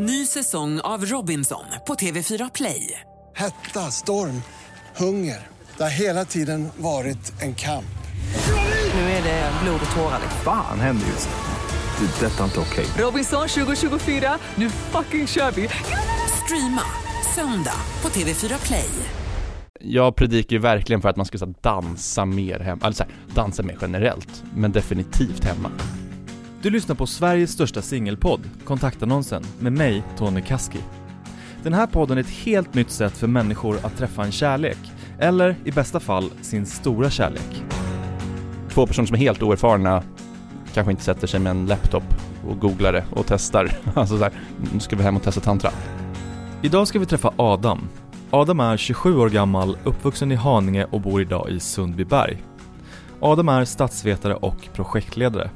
Ny säsong av Robinson på TV4 Play. Hetta, storm, hunger. Det har hela tiden varit en kamp. Nu är det blod och tårar. Fan händer just nu. Det. Detta är inte okej. Robinson 2024, nu fucking kör vi! Streama söndag på TV4 Play. Jag predikar ju verkligen för att man ska så dansa mer hemma, alltså så här, dansa mer generellt, men definitivt hemma. Du lyssnar på Sveriges största singelpodd, Kontaktannonsen, med mig, Tony Kaski. Den här podden är ett helt nytt sätt för människor att träffa en kärlek, eller i bästa fall sin stora kärlek. Två personer som är helt oerfarna kanske inte sätter sig med en laptop och googlar det och testar. Alltså så här, nu ska vi hem och testa tantra. Idag ska vi träffa Adam. Adam är 27 år gammal, uppvuxen i Haninge och bor idag i Sundbyberg. Adam är statsvetare och projektledare.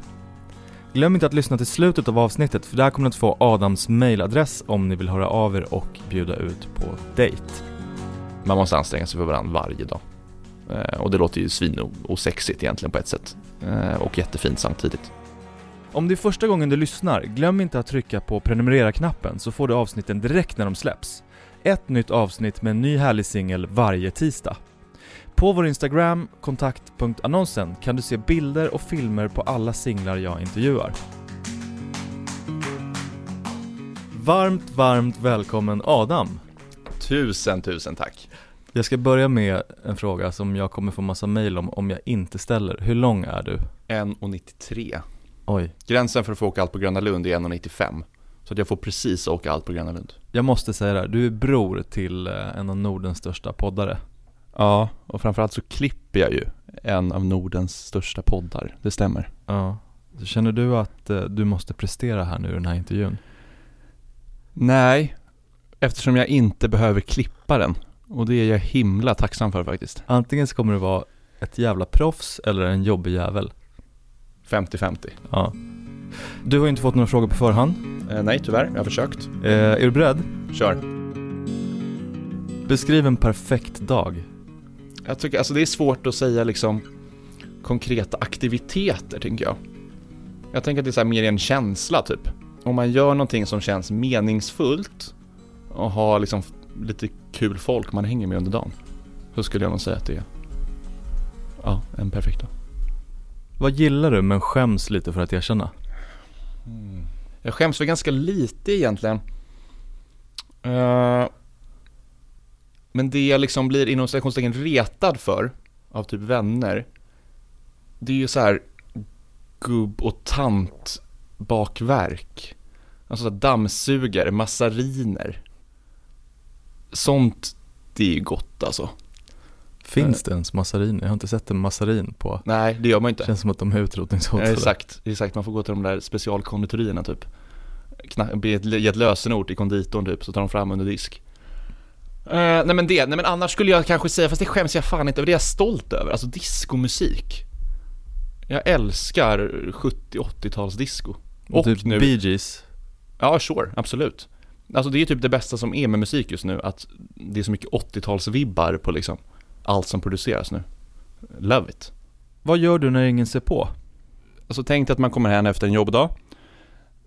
Glöm inte att lyssna till slutet av avsnittet för där kommer ni att få Adams mailadress om ni vill höra av er och bjuda ut på dejt. Man måste anstränga sig för varandra varje dag. Eh, och det låter ju svin och sexigt egentligen på ett sätt. Eh, och jättefint samtidigt. Om det är första gången du lyssnar, glöm inte att trycka på prenumerera-knappen så får du avsnitten direkt när de släpps. Ett nytt avsnitt med en ny härlig singel varje tisdag. På vår Instagram, kontakt.annonsen, kan du se bilder och filmer på alla singlar jag intervjuar. Varmt, varmt välkommen Adam! Tusen, tusen tack. Jag ska börja med en fråga som jag kommer få massa mail om om jag inte ställer. Hur lång är du? 1,93. Oj. Gränsen för att få åka allt på Gröna Lund är 1,95. Så att jag får precis åka allt på Gröna Lund. Jag måste säga det här, du är bror till eh, en av Nordens största poddare. Ja, och framförallt så klipper jag ju en av Nordens största poddar. Det stämmer. Ja. Så känner du att eh, du måste prestera här nu i den här intervjun? Nej, eftersom jag inte behöver klippa den. Och det är jag himla tacksam för faktiskt. Antingen så kommer du vara ett jävla proffs eller en jobbig jävel. 50-50. Ja. Du har ju inte fått några frågor på förhand. Eh, nej, tyvärr. Jag har försökt. Eh, är du beredd? Kör. Beskriv en perfekt dag. Jag tycker, alltså det är svårt att säga liksom konkreta aktiviteter, tänker jag. Jag tänker att det är så mer en känsla, typ. Om man gör någonting som känns meningsfullt och har liksom lite kul folk man hänger med under dagen, så skulle jag nog säga att det är, ja, en perfekt dag. Vad gillar du men skäms lite för att erkänna? Jag skäms för ganska lite egentligen. Eh, men det jag liksom blir inom citationstecken retad för av typ vänner, det är ju så här gubb och tant bakverk. Alltså dammsugare, massariner. Sånt, det är ju gott alltså. Finns det ens massarin? Jag har inte sett en massarin på. Nej, det gör man inte. Känns som att de är Ja, utrotningshotade. exakt, exakt. Man får gå till de där specialkonditorierna typ. Kna- be ett, ge ett lösenord till konditorn typ, så tar de fram under disk. Eh, nej men det, nej men annars skulle jag kanske säga, fast det skäms jag fan inte över, det är jag stolt över, alltså diskomusik. Jag älskar 70-80-tals disco. Och typ nu, Bee Gees. ja sure, absolut. Alltså det är typ det bästa som är med musik just nu, att det är så mycket 80-talsvibbar på liksom allt som produceras nu. Love it. Vad gör du när ingen ser på? Alltså tänk dig att man kommer hem efter en jobbdag.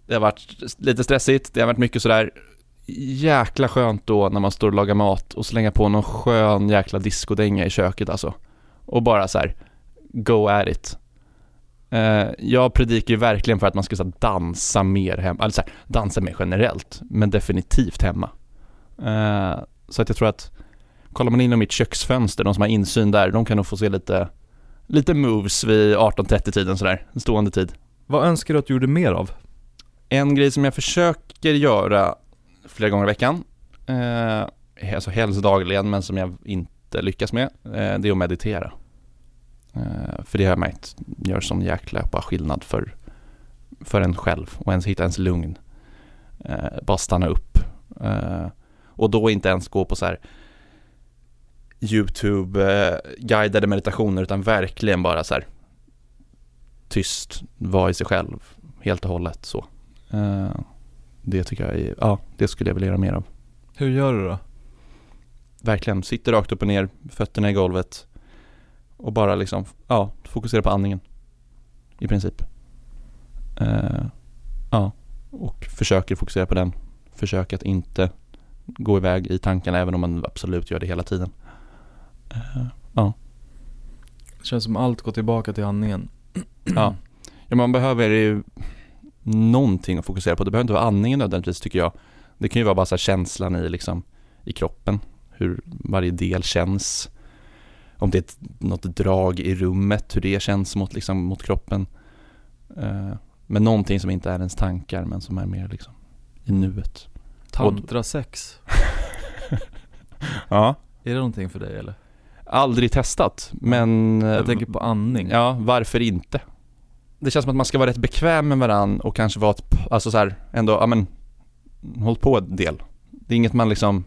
Det har varit lite stressigt, det har varit mycket sådär jäkla skönt då när man står och lagar mat och slänga på någon skön jäkla discodänga i köket alltså. Och bara så här, go at it. Eh, jag predikar ju verkligen för att man ska så här, dansa mer hemma, alltså så här, dansa mer generellt, men definitivt hemma. Eh, så att jag tror att kollar man in i mitt köksfönster, de som har insyn där, de kan nog få se lite, lite moves vid 18.30 tiden sådär, en stående tid. Vad önskar du att du gjorde mer av? En grej som jag försöker göra flera gånger i veckan, eh, alltså helst dagligen men som jag inte lyckas med, eh, det är att meditera. Eh, för det har jag märkt gör sån jäkla bara skillnad för, för en själv och ens hitta ens lugn. Eh, bara stanna upp. Eh, och då inte ens gå på så här YouTube-guidade eh, meditationer utan verkligen bara så här tyst, vara i sig själv helt och hållet så. Eh, det tycker jag är, ja, det skulle jag vilja göra mer av. Hur gör du då? Verkligen, sitter rakt upp och ner, fötterna i golvet och bara liksom, ja, fokusera på andningen. I princip. Eh, ja, och försöker fokusera på den Försök att inte gå iväg i tankarna även om man absolut gör det hela tiden. Eh, ja. Det känns som allt går tillbaka till andningen. Ja. ja, man behöver ju någonting att fokusera på. Det behöver inte vara andningen nödvändigtvis tycker jag. Det kan ju vara bara så känslan i, liksom, i kroppen, hur varje del känns. Om det är ett, något drag i rummet, hur det känns mot, liksom, mot kroppen. Eh, men någonting som inte är ens tankar, men som är mer liksom, i nuet. Tantrasex, Ja. är det någonting för dig eller? Aldrig testat, men... eh, Jag tänker på andning. Ja, varför inte? Det känns som att man ska vara rätt bekväm med varann och kanske vara ett, alltså så här, ändå, ja men, håll på en del. Det är inget man liksom,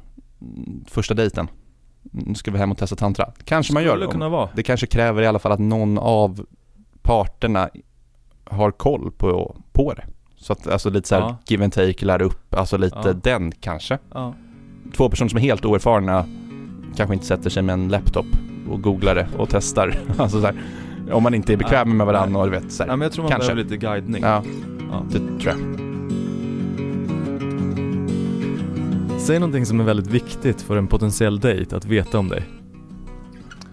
första dejten, nu ska vi hem och testa tantra. Kanske man gör det. kunna vara. Det kanske kräver i alla fall att någon av parterna har koll på, på det. Så att, alltså lite så här Ja. give and take, lära upp, alltså lite Ja. den kanske. Ja. Två personer som är helt oerfarna kanske inte sätter sig med en laptop och googlar det och testar. Alltså så här, om man inte är bekväm med varandra nej. och du vet så här. Nej men jag tror man Kanske. behöver lite guidning. Ja, Ja. det tror jag. Säg någonting som är väldigt viktigt för en potentiell dejt att veta om dig.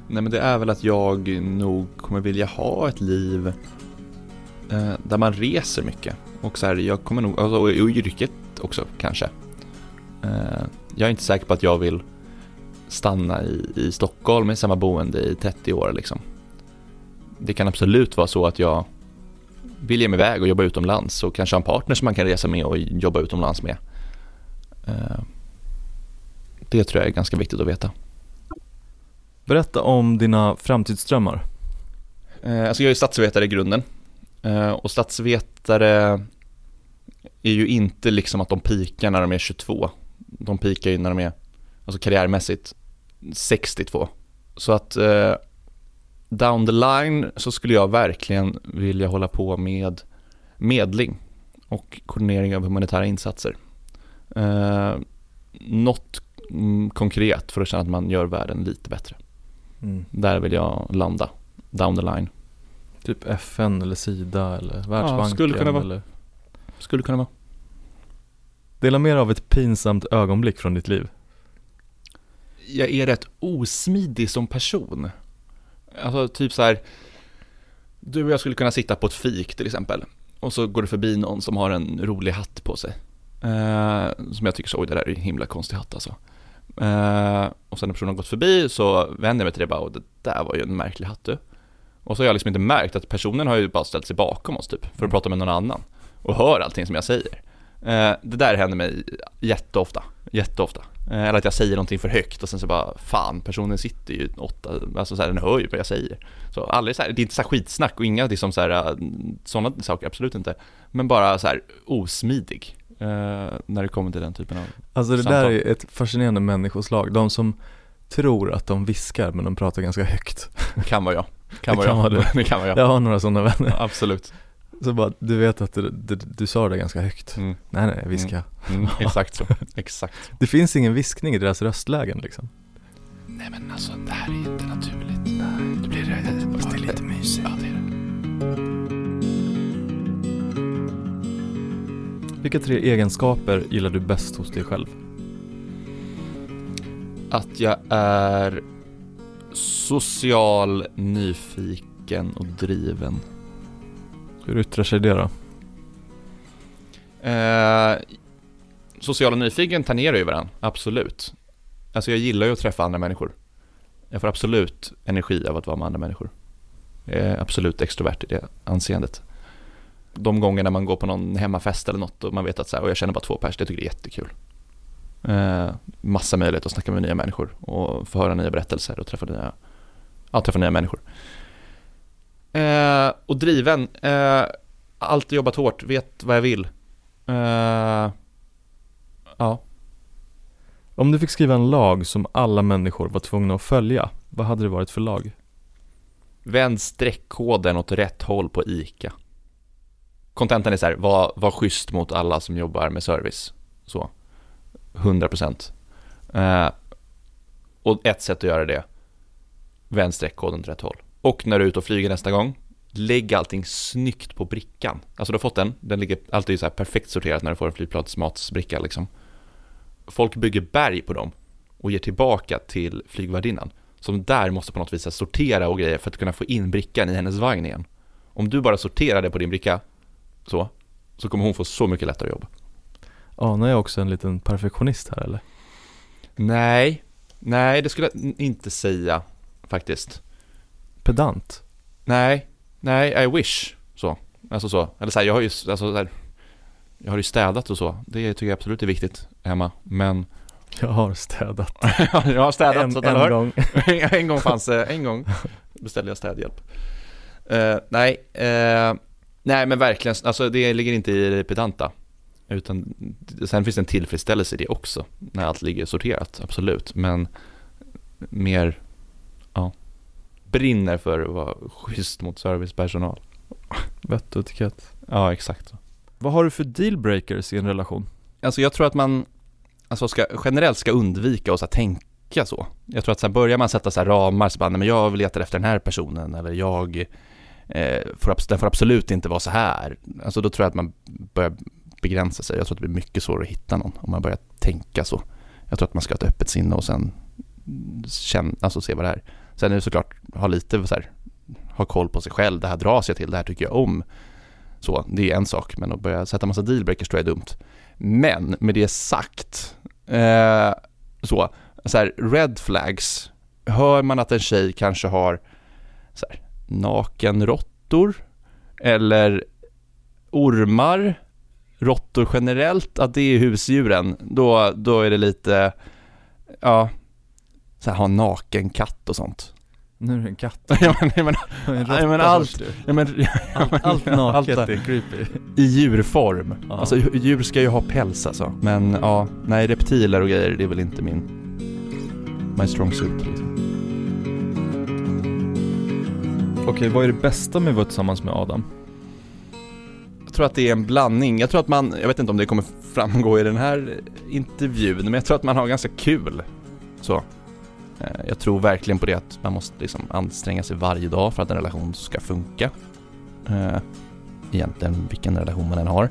Nej men det är väl att jag nog kommer vilja ha ett liv eh, där man reser mycket. Och så här, jag kommer nog, alltså, och, och yrket också kanske. Eh, jag är inte säker på att jag vill stanna i, i Stockholm i samma boende i 30 år liksom. Det kan absolut vara så att jag vill ge mig iväg och jobba utomlands och kanske ha en partner som man kan resa med och jobba utomlands med. Eh, det tror jag är ganska viktigt att veta. Berätta om dina framtidsdrömmar. Eh, alltså jag är statsvetare i grunden. Eh, och statsvetare är ju inte liksom att de pikar när de är 22. De pikar ju när de är, alltså karriärmässigt, 62. Så att down the line så skulle jag verkligen vilja hålla på med medling och koordinering av humanitära insatser. Eh, något mm, konkret för att känna att man gör världen lite bättre. Mm. Där vill jag landa, down the line. Typ FN eller Sida eller Världsbanken skulle kunna vara. eller Skulle kunna vara. Dela mer av ett pinsamt ögonblick från ditt liv. Jag är rätt osmidig som person. Alltså typ så här. Du och jag skulle kunna sitta på ett fik till exempel. Och så går det förbi någon som har en rolig hatt på sig. Eh, som jag tycker så, oj det där är en himla konstig hatt alltså. Eh, och sen när personen har gått förbi så vänder jag mig till det och bara, och det där var ju en märklig hatt du. Och så har jag liksom inte märkt att personen har ju bara ställt sig bakom oss typ, för att prata med någon annan. Och hör allting som jag säger. Eh, det där händer mig jätteofta, jätteofta. Eh, eller att jag säger någonting för högt och sen så bara, fan personen sitter ju åtta, alltså så här, den hör ju vad jag säger. Så aldrig så här, det är inte så här skitsnack och inga liksom så här, sådana saker, absolut inte. Men bara så här osmidig. Eh, när det kommer till den typen av Alltså det Samtal. där är ett fascinerande människoslag. De som tror att de viskar men de pratar ganska högt. Kan vara jag. Kan Det vara kan jag. vara du. det kan vara jag. Jag har några sådana vänner. Absolut. Så bara, du vet att du, du, du sa det ganska högt. Mm. Nej nej, jag viskar. Mm, exakt så. Exakt. Det finns ingen viskning i deras röstlägen liksom. Nej men alltså det här är inte naturligt. Nej, då blir det, fast det är lite mysigt. Ja, det är det. Vilka tre egenskaper gillar du bäst hos dig själv? Att jag är social, nyfiken och driven. Hur yttrar sig det då? Eh, sociala nyfiken tangerar ju varandra, absolut. Alltså jag gillar ju att träffa andra människor. Jag får absolut energi av att vara med andra människor. Jag är absolut extrovert i det anseendet. De gångerna man går på någon hemmafest eller något och man vet att så här, och jag känner bara två pers, det tycker jag är jättekul. Eh, massa möjlighet att snacka med nya människor och få höra nya berättelser och träffa nya, ja, träffa nya människor. Eh, och driven, eh, alltid jobbat hårt, vet vad jag vill. Eh, ja, Om du fick skriva en lag som alla människor var tvungna att följa, vad hade det varit för lag? vänd streckkoden åt rätt håll på ICA. Kontentan är så här, var, var schysst mot alla som jobbar med service. Så. 100%. Eh, och ett sätt att göra det, vänd streckkoden åt rätt håll. Och när du är ute och flyger nästa gång, lägg allting snyggt på brickan. Alltså du har fått den, den ligger alltid så här perfekt sorterat när du får en flygplatsmatsbricka liksom. folk bygger berg på dem och ger tillbaka till flygvärdinnan. Som där måste på något vis sortera och grejer för att kunna få in brickan i hennes vagn igen. Om du bara sorterar det på din bricka, så, så kommer hon få så mycket lättare jobb. Anar jag också en liten perfektionist här eller? Nej, nej det skulle jag inte säga faktiskt. Pedant? Nej, nej, I wish så. Alltså så, eller så här, jag har ju, alltså så här, jag har ju städat och så. Det tycker jag absolut är viktigt hemma, men Jag har städat. jag har städat en, så att alla hör. gång. en gång fanns det, en gång beställde jag städhjälp. Eh, nej, eh, nej men verkligen, alltså det ligger inte i det pedanta. Utan sen finns det en tillfredsställelse i det också, när allt ligger sorterat, absolut. Men mer, ja, brinner för att vara schysst mot servicepersonal. Vett och etikett. Ja, exakt så. Vad har du för dealbreakers i en relation? Alltså jag tror att man alltså ska, generellt ska undvika att tänka så. Jag tror att så här, börjar man sätta så här ramar, så bara, nej, men jag letar efter den här personen eller jag, eh, får, den får absolut inte vara så här. Alltså då tror jag att man börjar begränsa sig. Jag tror att det blir mycket svårare att hitta någon om man börjar tänka så. Jag tror att man ska ha ett öppet sinne och sen känna, alltså se vad det är. Sen är det såklart, ha lite så här, ha koll på sig själv. Det här dras jag till, det här tycker jag om. Så, det är en sak, men att börja sätta massa dealbreakers tror jag är dumt. Men med det sagt, eh, så, så här, red flags, hör man att en tjej kanske har så här, nakenråttor eller ormar, råttor generellt, att det är husdjuren, då, då är det lite, ja, så här, ha en naken katt och sånt. Nu är det en katt. ja, men, jag menar, En Ja, men allt- ja, men, allt, allt naket allt- är creepy. i djurform. Ja. Alltså djur ska ju ha päls alltså. Men ja, nej reptiler och grejer, det är väl inte min my strong suit liksom. Okej, vad är det bästa med att vara tillsammans med Adam? Jag tror att det är en blandning. Jag tror att man, jag vet inte om det kommer framgå i den här intervjun, men jag tror att man har ganska kul. Så. Eh, Jag tror verkligen på det att man måste liksom anstränga sig varje dag för att en relation ska funka. Eh, Egentligen vilken relation man än har.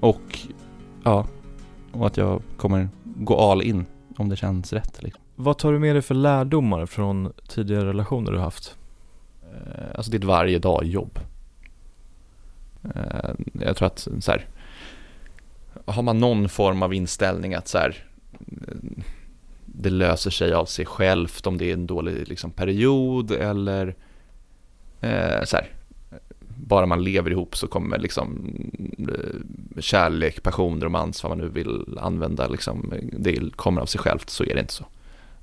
Och ja, och att jag kommer gå all in om det känns rätt. Liksom. Vad tar du med dig för lärdomar från tidigare relationer du haft? Eh, Alltså ditt varje dag jobb. Jag tror att så här, har man någon form av inställning att så här, det löser sig av sig självt om det är en dålig liksom, period eller eh, så här, bara man lever ihop så kommer liksom eh, kärlek, passion, romans, vad man nu vill använda, liksom, det kommer av sig självt, så är det inte så.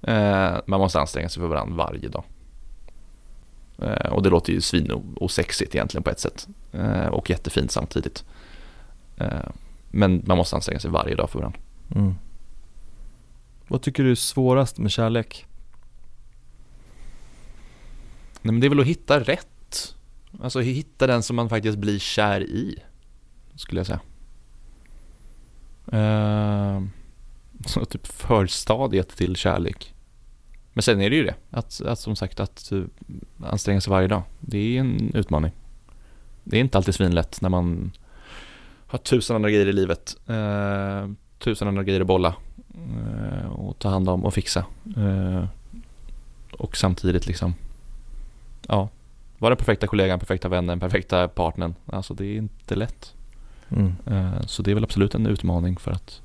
Eh, Man måste anstränga sig för varandra varje dag. Eh, Och det låter ju svinosexigt egentligen på ett sätt. Eh, Och jättefint samtidigt. Eh, Men man måste anstränga sig varje dag för varandra. Mm. Vad tycker du är svårast med kärlek? Nej men det är väl att hitta rätt. Alltså hitta den som man faktiskt blir kär i. Skulle jag säga. Uh, Så typ förstadiet till kärlek. Men sen är det ju det. Att, att som sagt att eh, anstränga sig varje dag. Det är en utmaning. Det är inte alltid svinlätt när man har tusen andra grejer i livet. Uh, tusen andra grejer att bolla. Eh, och ta hand om och fixa. Eh, och samtidigt liksom ja, vara den perfekta kollegan, perfekta vännen, perfekta partnern. Alltså det är inte lätt. Mm. Eh, Så det är väl absolut en utmaning för att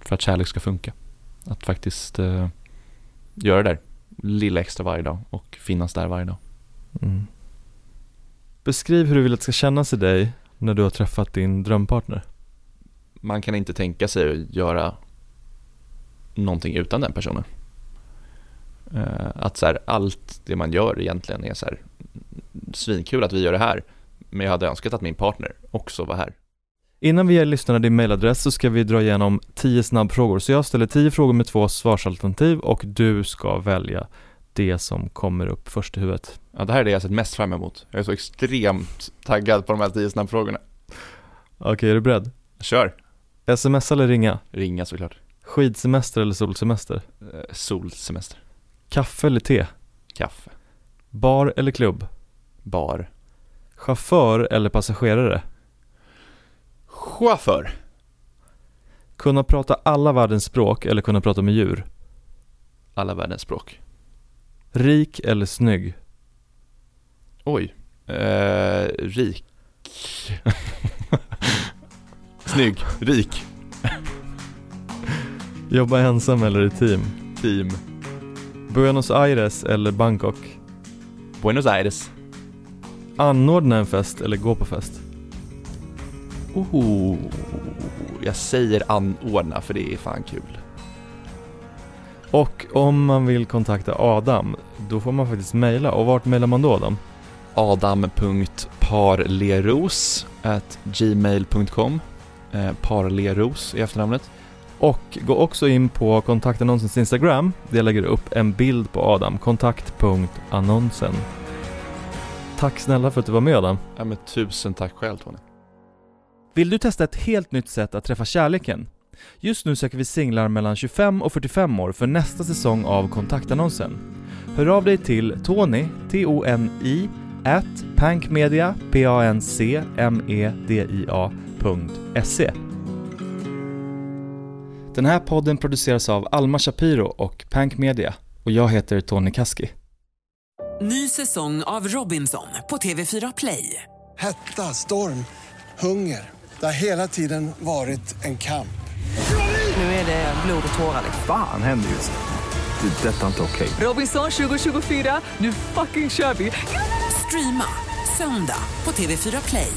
för att kärlek ska funka. Att faktiskt eh, göra det där lilla extra varje dag och finnas där varje dag. Mm. Beskriv hur du vill att det ska kännas i dig när du har träffat din drömpartner. Man kan inte tänka sig att göra någonting utan den personen. Eh, Att så här, allt det man gör egentligen är så här svinkul att vi gör det här. Men jag hade önskat att min partner också var här. Innan vi ger lyssnarna din mailadress så ska vi dra igenom 10 snabbfrågor. Så jag ställer 10 frågor med två svarsalternativ och du ska välja det som kommer upp först i huvudet. Ja, det här är det jag sett mest fram emot. Jag är så extremt taggad på de här tio snabbfrågorna. Okej, är du beredd? Kör! SMS eller ringa? Ringa såklart. Skidsemester eller solsemester? Eh, Solsemester. Kaffe eller te? Kaffe. Bar eller klubb? Bar. Chaufför eller passagerare? Chaufför. Kunna prata alla världens språk eller kunna prata med djur? Alla världens språk. Rik eller snygg? Oj. Eh, rik. Snygg. Rik. Jobba ensam eller i team? Team. Buenos Aires eller Bangkok? Buenos Aires. Anordna en fest eller gå på fest? Oh, jag säger anordna för det är fan kul. Och om man vill kontakta Adam, då får man faktiskt mejla. Och vart mejlar man då Adam? adam.parleros gmail.com eh, Parleros i efternamnet. Och gå också in på kontaktannonsens Instagram, där jag lägger upp en bild på Adam, kontakt.annonsen. Tack snälla för att du var med Adam. Ja men tusen tack själv Tony. Vill du testa ett helt nytt sätt att träffa kärleken? Just nu söker vi singlar mellan 25 och 45 år för nästa säsong av kontaktannonsen. Hör av dig till Tony, T-O-N-I, at pankmedia, P-A-N-C-M-E-D-I-A.se. Den här podden produceras av Alma Shapiro och Pank Media och jag heter Tony Kaski. Ny säsong av Robinson på TV4 Play. Hetta, storm, hunger. Det har hela tiden varit en kamp. Nu är det blod och tårar. liksom. Fan händer just nu. Det. är Detta är inte okej. Robinson 2024, nu fucking kör vi! Streama söndag på TV4 Play.